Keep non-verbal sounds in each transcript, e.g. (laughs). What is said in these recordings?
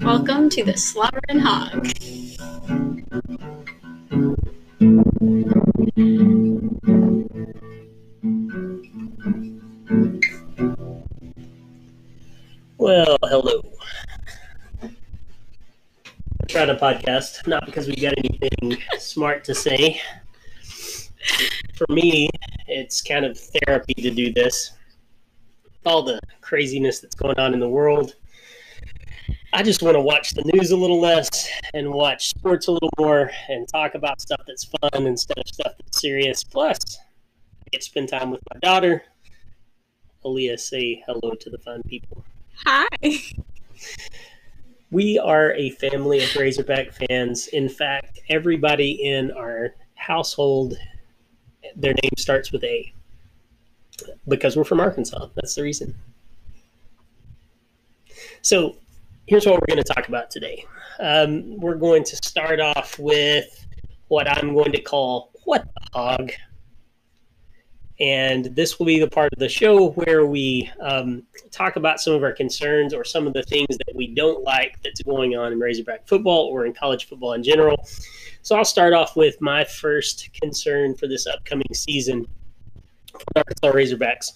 Welcome to the Slobbering Hog. Well, hello. Trying to podcast, not because we got anything smart to say. For me, it's kind of therapy to do this. All the craziness that's going on in the world. I just want to watch the news a little less and watch sports a little more and talk about stuff that's fun instead of stuff that's serious. Plus, I get to spend time with my daughter. Aalia, say hello to the fun people. Hi. We are a family of Razorback fans. In fact, everybody in our household, their name starts with A. Because we're from Arkansas. That's the reason. So, here's what we're going to talk about today. Um, we're going to start off with what I'm going to call What the Hog. And this will be the part of the show where we um, talk about some of our concerns or some of the things that we don't like that's going on in Razorback football or in college football in general. So I'll start off with my first concern for this upcoming season for the Arkansas Razorbacks.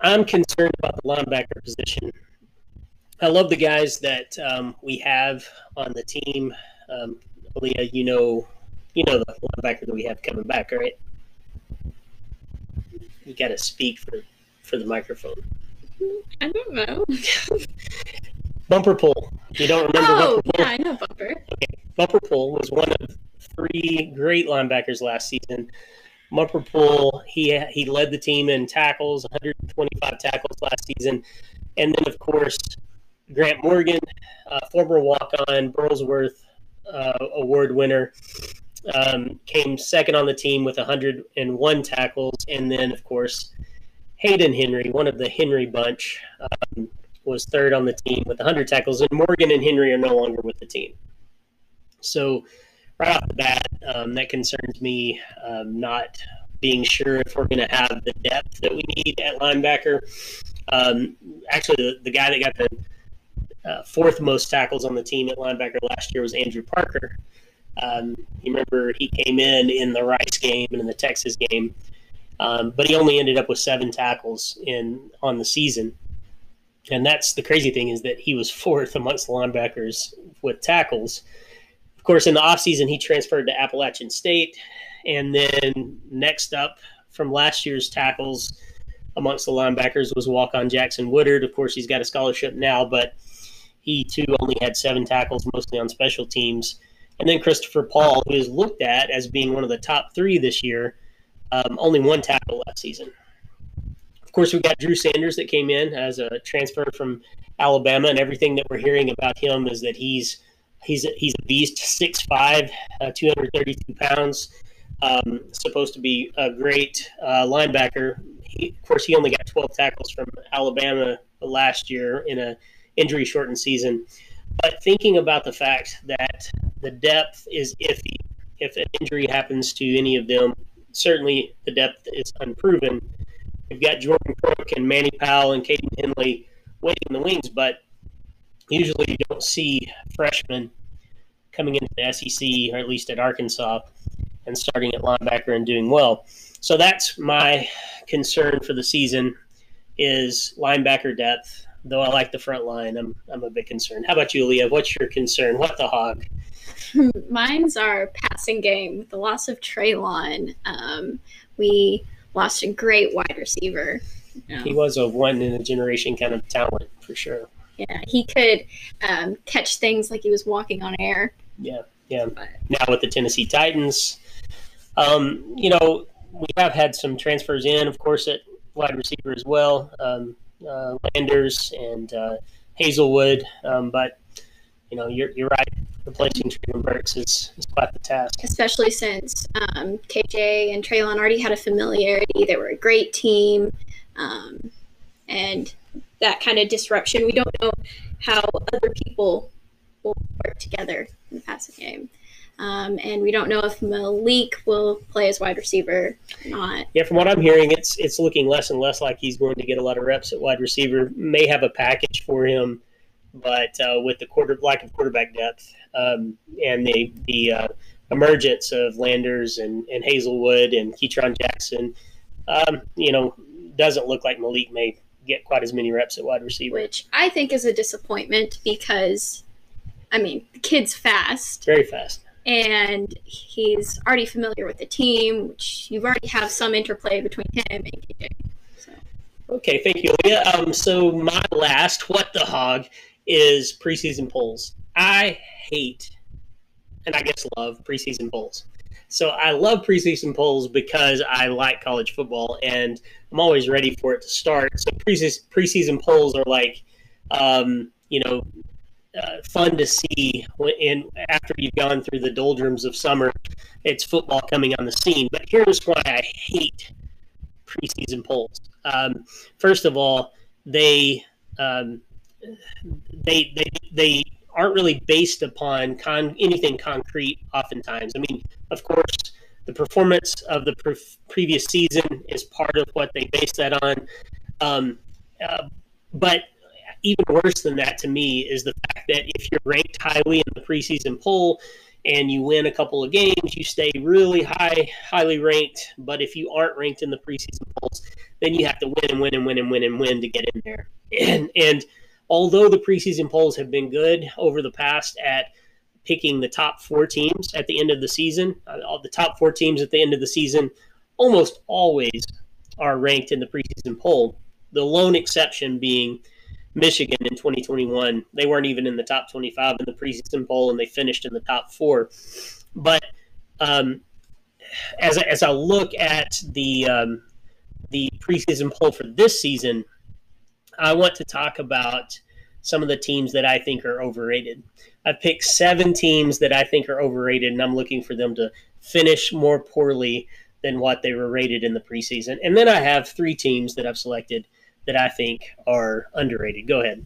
I'm concerned about the linebacker position. I love the guys that um, we have on the team. Um, Aalia, you know, you know the linebacker that we have coming back, right? You got to speak for for the microphone. I don't know. (laughs) Bumper Pool. You don't remember Oh, yeah, I know Bumper. Bumper Pool was one of three great linebackers last season. Bumper Pool, he he led the team in tackles, 125 tackles last season, and then of course Grant Morgan, uh, former walk-on Burlsworth uh, Award winner, um, came second on the team with 101 tackles, and then of course Hayden Henry, one of the Henry bunch, um, was third on the team with 100 tackles, and Morgan and Henry are no longer with the team. So, right off the bat, um, that concerns me. Um, not being sure if we're going to have the depth that we need at linebacker. Um, actually, the, the guy that got the uh, fourth most tackles on the team at linebacker last year was Andrew Parker. Um, you remember he came in in the Rice game and in the Texas game, um, but he only ended up with seven tackles in on the season. And that's the crazy thing is that he was (laughs) fourth amongst linebackers with tackles course, in the offseason, he transferred to Appalachian State. And then next up from last year's tackles amongst the linebackers was walk on Jackson Woodard. Of course, he's got a scholarship now, but he too only had seven tackles, mostly on special teams. And then Christopher Paul, who is looked at as being one of the top three this year, um, only one tackle last season. Of course, we've got Drew Sanders that came in as a transfer from Alabama, and everything that we're hearing about him is that he's He's a, he's a beast, 6'5", uh, 232 pounds. Um, supposed to be a great uh, linebacker. He, of course, he only got 12 tackles from Alabama last year in a injury shortened season. But thinking about the fact that the depth is iffy, if an injury happens to any of them, certainly the depth is unproven. We've got Jordan Crook and Manny Powell and Caden Henley waiting in the wings, but usually you don't see freshmen coming into the SEC, or at least at Arkansas, and starting at linebacker and doing well. So that's my concern for the season is linebacker depth. Though I like the front line, I'm I'm a bit concerned. How about you, Leah? What's your concern? What the hog? (laughs) Mine's our passing game with the loss of Treylon. Um, we lost a great wide receiver. He was a one in a generation kind of talent for sure. yeah, he could um, catch things like he was walking on air. Yeah, yeah. But now with the Tennessee Titans. Um, you know, we have had some transfers in, of course, at wide receiver as well. Um, uh, Landers and uh, Haselwood, um, but you know, you're, you're right. Replacing Treylon Burks is, is quite the task. especially since um, KJ and Treylon already had a familiarity. They were a great team. Um, and that kind of disruption, we don't know how other people will work together in the passing game. Um, and we don't know if Malik will play as wide receiver or not. Yeah, from what I'm hearing, it's it's looking less and less like he's going to get a lot of reps at wide receiver. May have a package for him, but uh, with the quarter lack of quarterback depth um, and the the uh, emergence of Landers and, and Haselwood and Ketron Jackson, um, you know, doesn't look like Malik may get quite as many reps at wide receiver. Which I think is a disappointment because, I mean, the kid's fast. Very fast and he's already familiar with the team, which you already have some interplay between him and KJ. So. Okay, thank you, Leah. Um, so my last what the hog is preseason polls. I hate, and I guess love preseason polls. So I love preseason polls because I like college football and I'm always ready for it to start. So preseason preseason polls are like, um, you know, uh, fun to see in after you've gone through the doldrums of summer. It's football coming on the scene. But here's why I hate preseason polls. Um, first of all, they um, they they they aren't really based upon con- anything concrete. Oftentimes, I mean, of course, the performance of the pre- previous season is part of what they base that on. Um, uh, but even worse than that to me is the fact that if you're ranked highly in the preseason poll and you win a couple of games, you stay really high, highly ranked. But if you aren't ranked in the preseason polls, then you have to win and win and win and win and win to get in there. (clears throat) And and although the preseason polls have been good over the past at picking the top four teams at the end of the season, uh, all the top four teams at the end of the season almost always are ranked in the preseason poll. The lone exception being Michigan in 2021. They weren't even in the top 25 in the preseason poll, and they finished in the top four. But um, as, as I look at the um, the preseason poll for this season, I want to talk about some of the teams that I think are overrated. I've picked seven teams that I think are overrated, and I'm looking for them to finish more poorly than what they were rated in the preseason. And then I have three teams that I've selected that I think are underrated. Go ahead.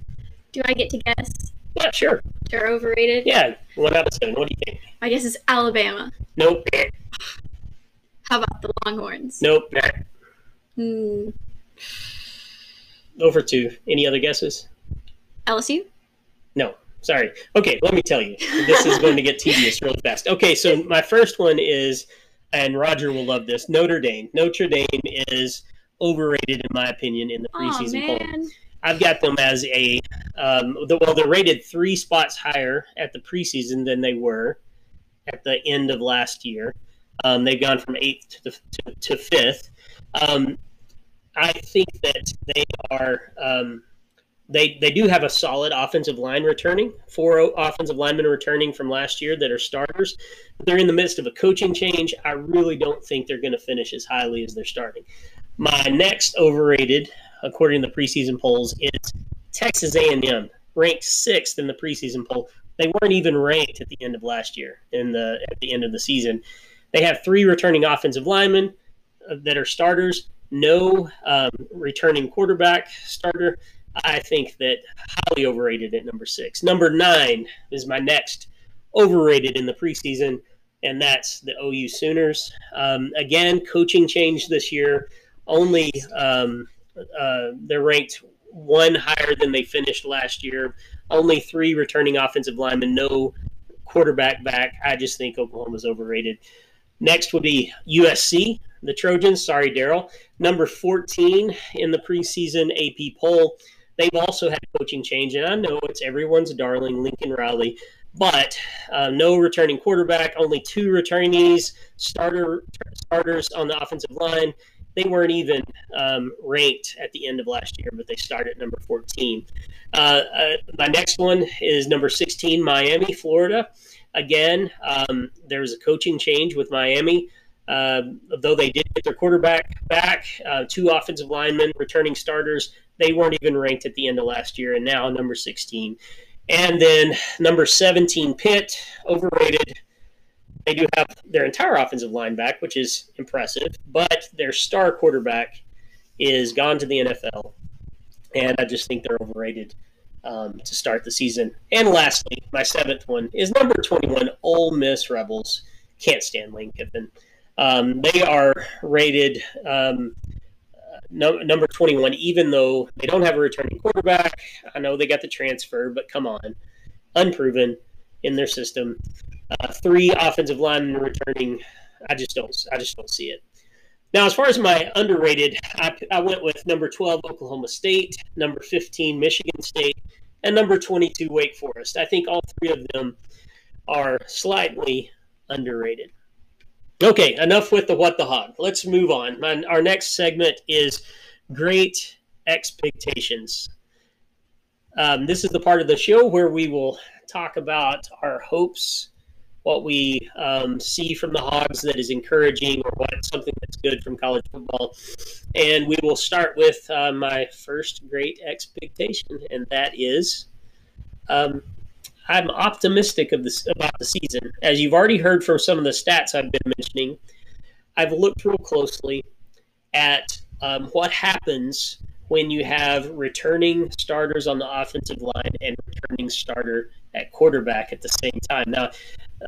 Do I get to guess? Yeah, sure. They're overrated? Yeah, one of. What do you think? I guess it's Alabama. Nope. How about the Longhorns? Nope. Hmm. Over two. Any other guesses? LSU? No. Sorry. Okay, let me tell you. This is going to get tedious real fast. Okay, so my first one is, and Roger will love this Notre Dame. Notre Dame is overrated in my opinion in the preseason oh, poll. I've got them as a um, the, well, they're rated three spots higher at the preseason than they were at the end of last year. Um, they've gone from eighth to, the, to, to fifth. Um, I think that they are um, they they do have a solid offensive line returning. Four offensive linemen returning from last year that are starters. They're in the midst of a coaching change. I really don't think they're going to finish as highly as they're starting. My next overrated, according to the preseason polls, is Texas A&M, ranked sixth in the preseason poll. They weren't even ranked at the end of last year. In the at the end of the season, they have three returning offensive linemen uh, that are starters. No um, returning quarterback starter. I think that highly overrated at number six. Number nine is my next overrated in the preseason, and that's the OU Sooners. Um, again, coaching change this year only um, uh, they're ranked one higher than they finished last year. Only three returning offensive linemen, no quarterback back. I just think Oklahoma's overrated. Next would be USC, the Trojans. Sorry, Daryl. Number 14 in the preseason AP poll. They've also had coaching change, and I know it's everyone's darling, Lincoln Riley, but uh, no returning quarterback, only two returnees, starter starters on the offensive line, they weren't even um, ranked at the end of last year, but they started at number 14. Uh, uh, my next one is number 16, Miami, Florida. Again, um, there was a coaching change with Miami. Uh, though they did get their quarterback back, uh, two offensive linemen, returning starters, they weren't even ranked at the end of last year, and now number 16. And then number 17, Pitt, overrated they do have their entire offensive line back, which is impressive, but their star quarterback is gone to the NFL, and I just think they're overrated um, to start the season. And lastly, my seventh one is number 21, Ole Miss Rebels. Can't stand Lane Kiffin. Um, they are rated um, no, number 21, even though they don't have a returning quarterback. I know they got the transfer, but come on. Unproven in their system. Uh, three offensive linemen returning. I just don't. I just don't see it. Now, as far as my underrated, I, I went with number 12 Oklahoma State, number 15 Michigan State, and number 22 Wake Forest. I think all three of them are slightly underrated. Okay, enough with the what the hog. Let's move on. My, our next segment is great expectations. Um, this is the part of the show where we will talk about our hopes, what we um, see from the Hogs that is encouraging, or what something that's good from college football. And we will start with uh, my first great expectation, and that is um, I'm optimistic of this about the season. As you've already heard from some of the stats I've been mentioning, I've looked real closely at um, what happens when you have returning starters on the offensive line and returning starter at quarterback at the same time. Now,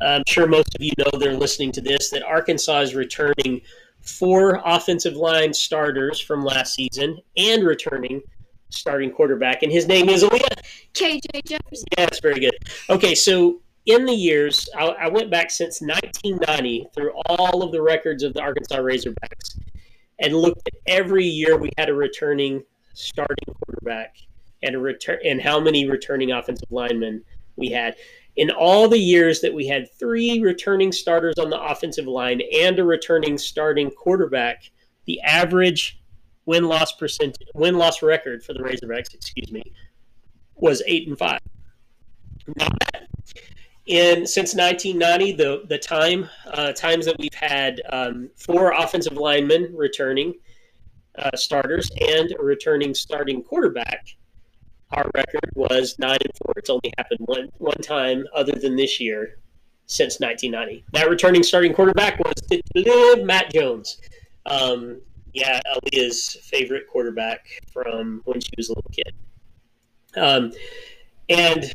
I'm sure most of you know they're listening to this that Arkansas is returning four offensive line starters from last season and returning starting quarterback, and his name is Aalia. KJ Jefferson. Yes, very good. Okay, so in the years, I, I, went back since 1990 through all of the records of the Arkansas Razorbacks and looked at every year we had a returning starting quarterback and a return and how many returning offensive linemen we had. In all the years that we had three returning starters on the offensive line and a returning starting quarterback, the average win loss percent win loss record for the Razorbacks, excuse me, was eight and five. Not bad. In since 1990, the the time uh, times that we've had um, four offensive linemen returning uh, starters and a returning starting quarterback, our record was nine and four. It's only happened one one time, other than this year, since 1990. That returning starting quarterback was Matt Jones. Um, yeah, Aalia's favorite quarterback from when she was a little kid. Um, and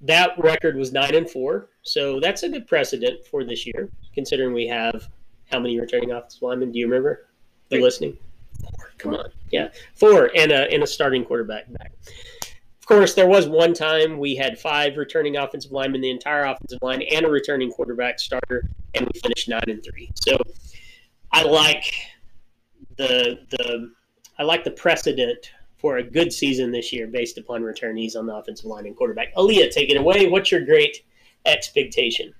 that record was nine and four, so that's a good precedent for this year, considering we have how many returning offensive linemen? Do you remember? You listening? Four. Come on, yeah, four, and a and a starting quarterback back. Of course, there was one time we had five returning offensive linemen, the entire offensive line, and a returning quarterback starter, and we finished nine and three. So I like the the I like the precedent for a good season this year based upon returnees on the offensive line and quarterback. Aalia, take it away. What's your great expectation?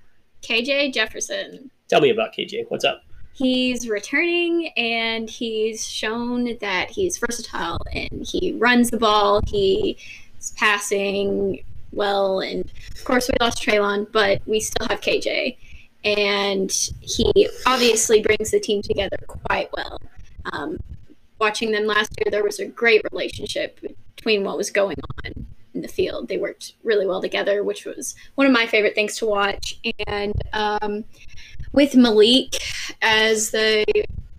KJ Jefferson. Tell me about KJ. What's up? He's returning and he's shown that he's versatile and he runs the ball. He's passing well, and of course we lost Treylon, but we still have KJ, and he obviously brings the team together quite well. Um, watching them last year, there was a great relationship between what was going on the field. They worked really well together, which was one of my favorite things to watch. And um, with Malik as the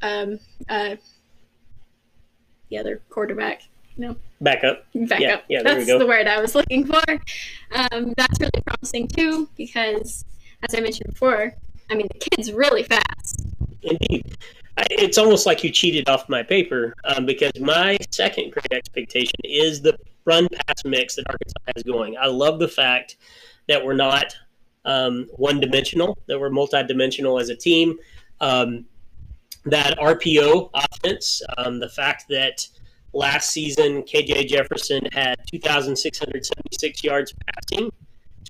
um, uh, the other quarterback, no. Backup. Backup. Yeah, yeah that's the word I was looking for. Um, that's really promising too, because as I mentioned before, I mean the kid's really fast. Indeed it's almost like you cheated off my paper um, because my second great expectation is the run pass mix that Arkansas has going. I love the fact that we're not um, one dimensional, that we're multi-dimensional as a team. Um, that RPO offense, um, the fact that last season KJ Jefferson had 2,676 yards passing,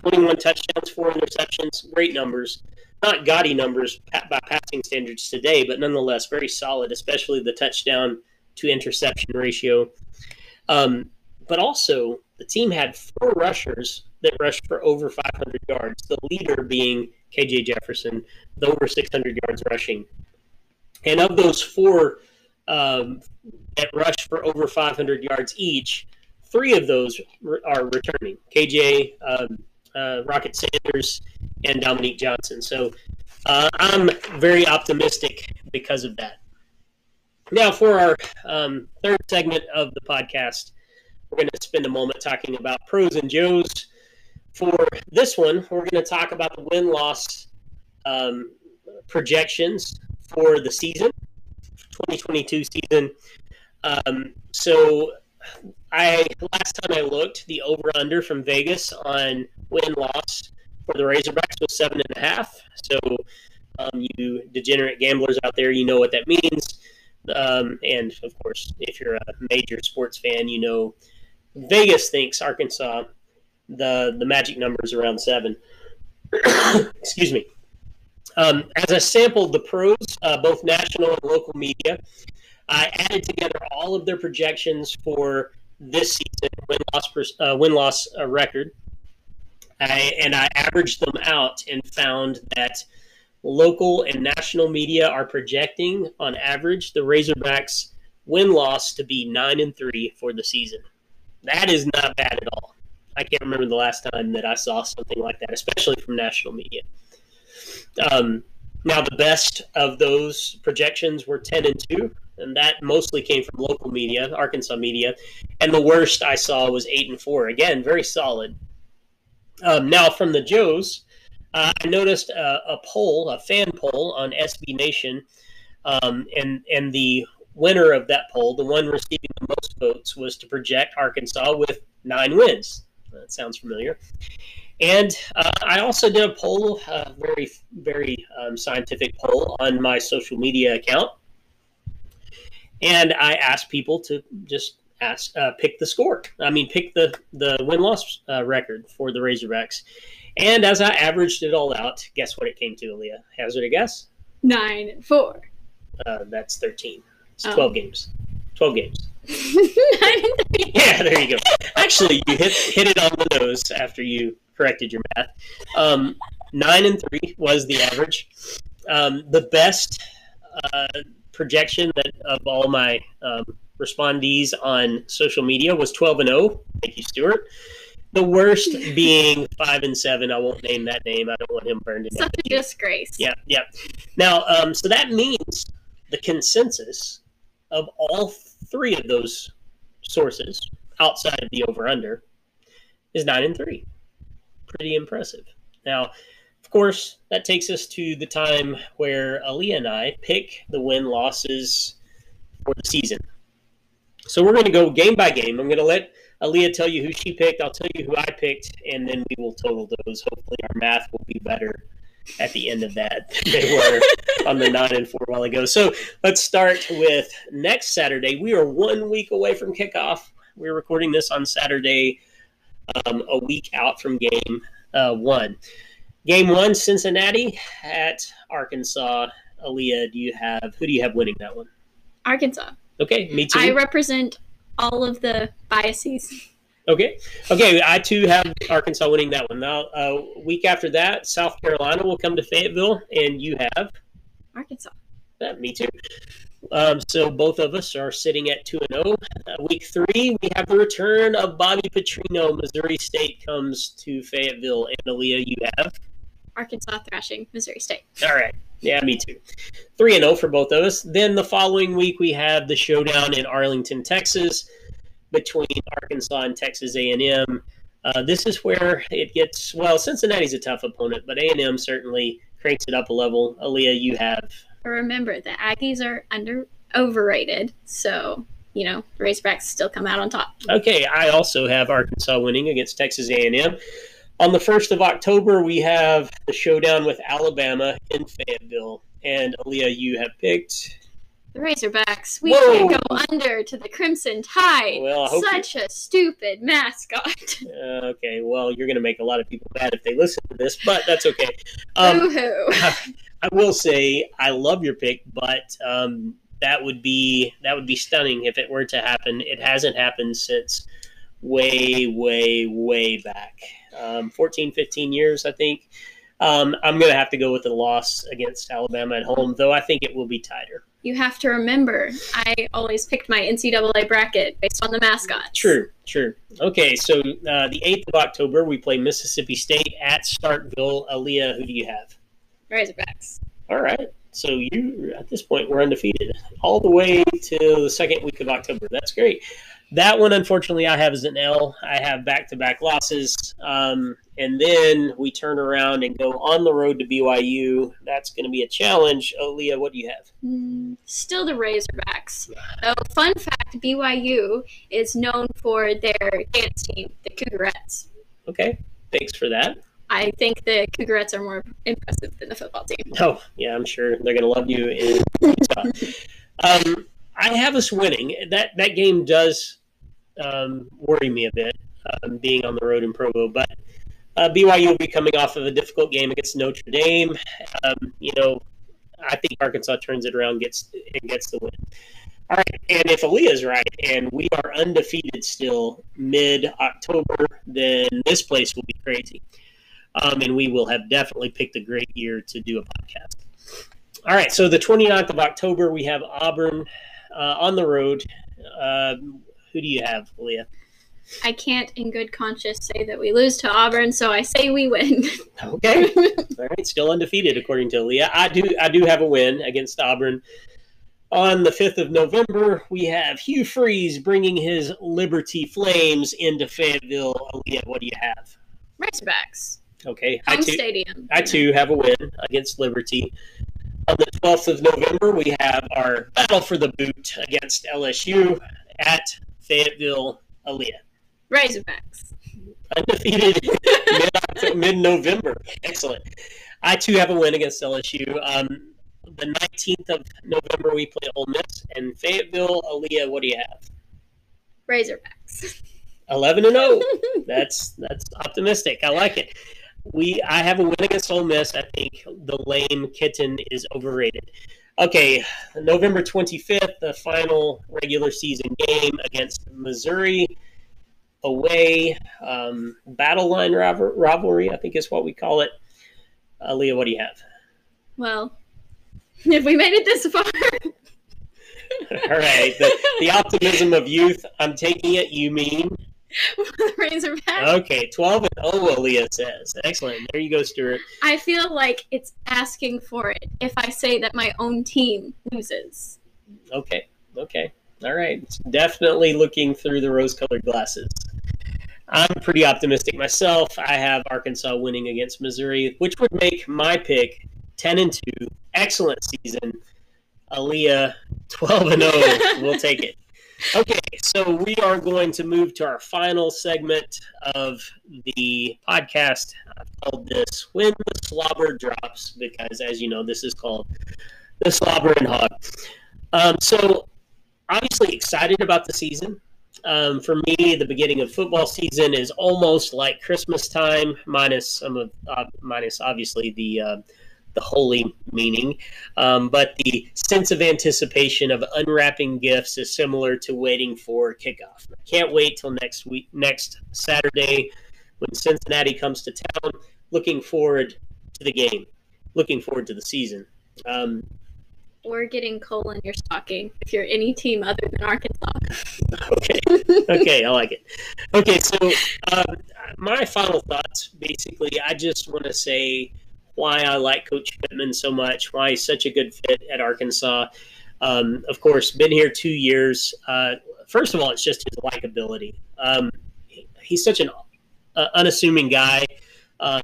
21 touchdowns, four interceptions, great numbers not gaudy numbers by passing standards today, but nonetheless very solid, especially the touchdown to interception ratio. Um, but also, the team had four rushers that rushed for over 500 yards, the leader being KJ Jefferson, with over 600 yards rushing. And of those four um, that rushed for over 500 yards each, three of those are returning. KJ, um, uh, Rocket Sanders, and Dominique Johnson. So uh, I'm very optimistic because of that. Now, for our um, third segment of the podcast, we're going to spend a moment talking about pros and Joes. For this one, we're going to talk about the win loss um, projections for the season, 2022 season. Um, so, I last time I looked, the over under from Vegas on win loss for the Razorbacks was seven and a half. So, um, you degenerate gamblers out there, you know what that means. Um, and of course, if you're a major sports fan, you know Vegas thinks Arkansas the the magic number is around seven. (coughs) Excuse me. Um, as I sampled the pros, uh, both national and local media, I added together all of their projections for this season win loss uh, win loss uh, record, I, and I averaged them out and found that local and national media are projecting on average the Razorbacks win loss to be nine and three for the season. That is not bad at all. I can't remember the last time that I saw something like that, especially from national media. Um, now, the best of those projections were 10 and 2, and that mostly came from local media, Arkansas media. And the worst I saw was 8 and 4. Again, very solid. Um, now, from the Joes, uh, I noticed a, a, poll, a fan poll on SB Nation, um, and, and the winner of that poll, the one receiving the most votes, was to project Arkansas with nine wins. That sounds familiar. And uh, I also did a poll, a very, very um, scientific poll on my social media account. And I asked people to just ask, uh, pick the score. I mean, pick the, the win loss uh, record for the Razorbacks. And as I averaged it all out, guess what it came to, Aalia? Hazard a guess? Nine, four. Uh, that's 13. It's 12 oh. games. 12 games. (laughs) (laughs) yeah, there you go. Actually, you hit hit it on the nose after you corrected your math. Um, nine and three was the average. Um, the best uh, projection that of all my um, respondees on social media was 12 and 0. Thank you, Stuart. The worst being five and seven. I won't name that name. I don't want him burned in. Such a disgrace. Yeah, yeah. Now, um, so that means the consensus of all three of those sources outside of the over under is nine and three. Pretty impressive. Now, of course, that takes us to the time where Aalia and I pick the win losses for the season. So we're going to go game by game. I'm going to let Aalia tell you who she picked. I'll tell you who I picked, and then we will total those. Hopefully, our math will be better at the end of that they were on the nine and four while ago. So let's start with next Saturday. We are one week away from kickoff. We're recording this on Saturday, um, a week out from game uh, one. Game one, Cincinnati at Arkansas. Aalia, do you have who do you have winning that one? Arkansas. Okay, me too. I represent all of the biases. Okay. Okay. I too have Arkansas winning that one. Now, a uh, week after that, South Carolina will come to Fayetteville, and you have Arkansas. Yeah, me too. Um, so both of us are sitting at two and zero. Oh. Uh, week three, we have the return of Bobby Petrino. Missouri State comes to Fayetteville, and Aalia, you have Arkansas thrashing Missouri State. All right. Yeah, me too. Three and zero oh for both of us. Then the following week, we have the showdown in Arlington, Texas between Arkansas and Texas A&M. Uh, this is where it gets well. Cincinnati's a tough opponent, but A&M certainly cranks it up a level. Aalia, you have. Remember, the Aggies are under overrated, so you know Razorbacks still come out on top. Okay, I also have Arkansas winning against Texas A&M. On the first of October, we have the showdown with Alabama in Fayetteville, and Aalia, you have picked Razorbacks. We Whoa. can't go under to the Crimson Tide. Well, Such a stupid mascot. (laughs) Uh, okay, well, you're going to make a lot of people mad if they listen to this, but that's okay. Um, I will say I love your pick, but um, that would be that would be stunning if it were to happen. It hasn't happened since way, way, way back. Um, 14, 15 years, I think. Um, I'm going to have to go with the loss against Alabama at home, though I think it will be tighter you have to remember I always picked my NCAA bracket based on the mascot. True, true. Okay, so uh, the 8th of October, we play Mississippi State at Starkville. Aalia, who do you have? Razorbacks. All right. So you, at this point, we're undefeated all the way to the second week of October. That's great. That one, unfortunately, I have as an L. I have back to back losses. Um, and then we turn around and go on the road to BYU. That's going to be a challenge. Oh, Leah, what do you have? Mm, still the Razorbacks. Oh, fun fact BYU is known for their dance team, the Cougarettes. Okay, thanks for that. I think the Cougarettes are more impressive than the football team. Oh, yeah, I'm sure they're going to love you in Utah. (laughs) um, I have us winning. That that game does um, worry me a bit, um, being on the road in Provo. But uh, BYU will be coming off of a difficult game against Notre Dame. Um, you know, I think Arkansas turns it around, gets and gets the win. All right, and if Aalia's right, and we are undefeated still mid October, then this place will be crazy, um, and we will have definitely picked a great year to do a podcast. All right, so the 29th of October, we have Auburn on the road. Uh, who do you have, Leah? I can't, in good conscience, say that we lose to Auburn, so I say we win. Okay, (laughs) all right, still undefeated according to Leah. I do, I do have a win against Auburn. On the 5th of November, we have Hugh Freeze bringing his Liberty Flames into Fayetteville. Leah, what do you have? Razorbacks. Okay, Home I too, stadium. I too have a win against Liberty. On the 12th of November, we have our battle for the boot against LSU at Fayetteville, Aalia. Razorbacks. Undefeated (laughs) mid November. Excellent. I too have a win against LSU. Um, the 19th of November, we play Ole Miss and Fayetteville. Aalia, what do you have? Razorbacks. 11 and 0. (laughs) That's that's optimistic. I like it. We I have a win against Ole Miss. I think the lame kitten is overrated. Okay, November 25th, the final regular season game against Missouri away. Um, battle line rival- rivalry, I think is what we call it. Uh, Leah, what do you have? Well, (laughs) if we made it this far, (laughs) All right, the, the optimism of youth. I'm taking it. You mean Razorbacks. okay? 12 and 0, Leah says. Excellent. There you go, Stuart. I feel like it's asking for it if I say that my own team loses. Okay. Okay. All right. Definitely looking through the rose colored glasses. I'm pretty optimistic myself. I have Arkansas winning against Missouri, which would make my pick 10 and 2. Excellent season. Aalia 12 and 0. (laughs) we'll take it. Okay, so we are going to move to our final segment of the podcast. I've called this When the Slobber Drops, because as you know, this is called the Slobbering Hog. Um, so, obviously, excited about the season. Um, for me, the beginning of football season is almost like Christmas time, minus some of, uh, minus obviously the uh, the holy meaning. Um, but the sense of anticipation of unwrapping gifts is similar to waiting for kickoff. I can't wait till next week, next Saturday, when Cincinnati comes to town. Looking forward to the game. Looking forward to the season. Um, Or getting coal in your stocking if you're any team other than Arkansas. okay okay i like it okay so um, my final thoughts basically i just want to say why i like coach pittman so much why he's such a good fit at arkansas. Um, of course been here two years. Uh, first of all it's just his likability. Um, he's such an uh, unassuming guy um,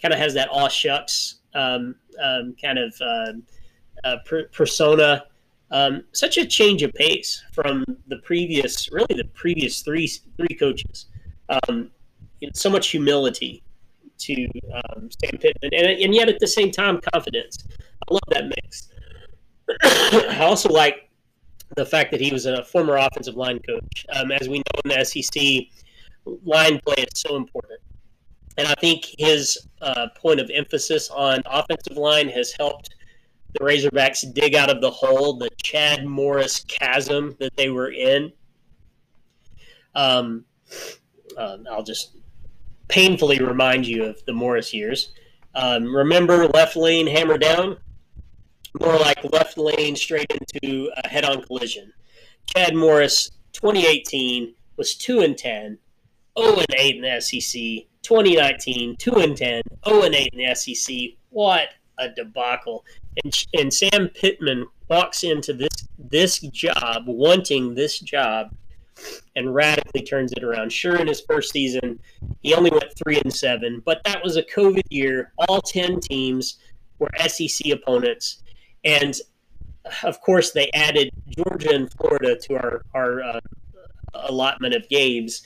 kind of has that aw shucks um, um, kind of uh, uh, per- persona. Um, such a change of pace from the previous, really the previous three three coaches. Um, so much humility to um, Sam Pittman, and, and yet at the same time confidence. I love that mix. (coughs) I also like the fact that he was a former offensive line coach. Um, as we know in the SEC, line play is so important. And I think his uh, point of emphasis on offensive line has helped the Razorbacks dig out of the hole, the Chad Morris chasm that they were in. Um, uh, I'll just painfully remind you of the Morris years. Um, remember left lane hammer down? More like left lane straight into a head on collision. Chad Morris, 2018, was 2 and 10, 0 and 8 in the SEC. 2019, 2 and 10, 0 and 8 in the SEC. What a debacle. And, and Sam Pittman walks into this this job wanting this job and radically turns it around. Sure, in his first season, he only went three and seven, but that was a COVID year. All ten teams were SEC opponents, and of course, they added Georgia and Florida to our our uh, allotment of games,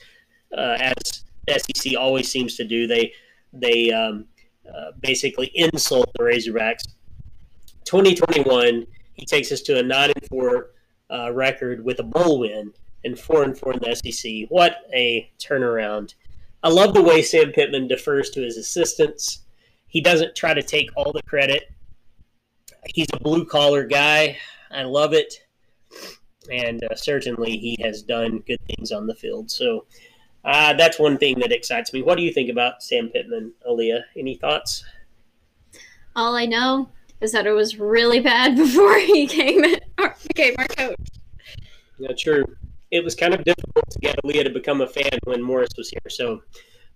uh, as SEC always seems to do. They they um, uh, basically insult the Razorbacks. 2021, he takes us to a nine and four uh, record with a bowl win and four and four in the SEC. What a turnaround! I love the way Sam Pittman defers to his assistants. He doesn't try to take all the credit. He's a blue collar guy. I love it, and uh, certainly he has done good things on the field. So uh, that's one thing that excites me. What do you think about Sam Pittman, Aalia? Any thoughts? All I know is that it was really bad (laughs) before he came became our coach. Yeah, true. It was kind of difficult to get Aalia to become a fan when Morris was here. So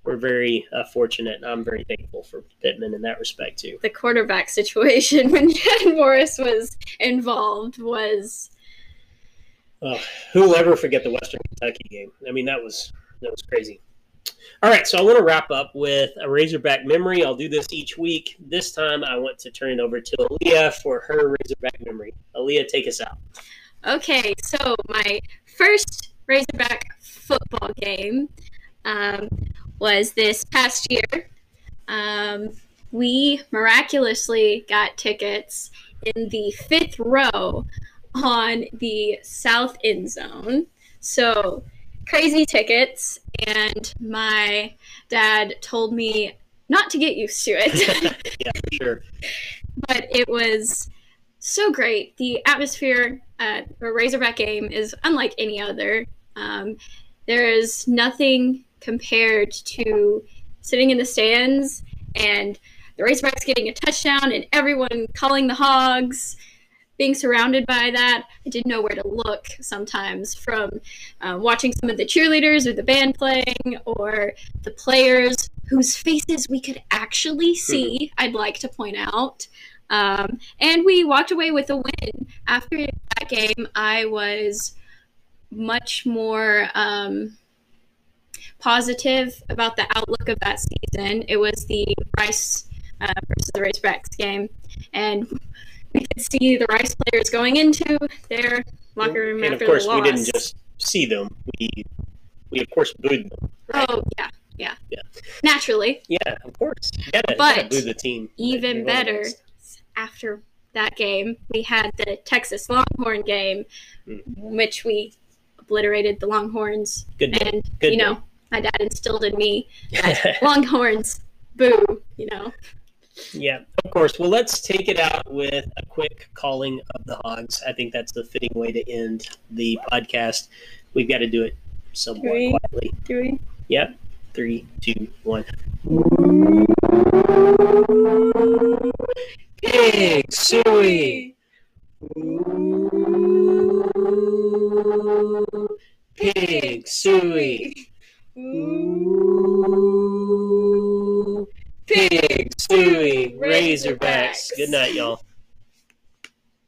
we're very uh, fortunate. I'm very thankful for Pittman in that respect too. The quarterback (laughs) situation when Chad Morris was involved was. Uh, who'll ever forget the Western Kentucky game? I mean, that was that was crazy. All right, so I want to wrap up with a Razorback memory. I'll do this each week. This time, I want to turn it over to Aalia for her Razorback memory. Aalia, take us out. Okay, so my first Razorback football game um, was this past year. Um, we miraculously got tickets in the fifth row on the south end zone. So crazy tickets, and my dad told me not to get used to it. (laughs) yeah, (laughs) for sure. But it was so great. The atmosphere at a Razorback game is unlike any other. Um, there is nothing compared to sitting in the stands and the Razorbacks getting a touchdown and everyone calling the hogs being surrounded by that, I didn't know where to look sometimes from um, watching some of the cheerleaders or the band playing or the players whose faces we could actually hmm. see, I'd like to point out. Um, and we walked away with a win. After that game, I was much more um, positive about the outlook of that season. It was the Rice uh, versus the Razorbacks game. And we could see the Rice players going into their locker room and after of course the loss. we didn't just see them we we of course booed them right? oh yeah yeah yeah naturally yeah of course you gotta, but gotta boo the team even better after that game we had the texas longhorn game mm. which we obliterated the longhorns good and good you know my dad instilled in me (laughs) longhorns boo you know yeah, of course. Well, let's take it out with a quick calling of the hogs. I think that's the fitting way to end the podcast. We've got to do it somewhat three, quietly. Three. Yep. Three, two, one. Pig Sooie. Pig Sooie. Ooh. Pig, Stewie, Razorbacks. Good night, y'all.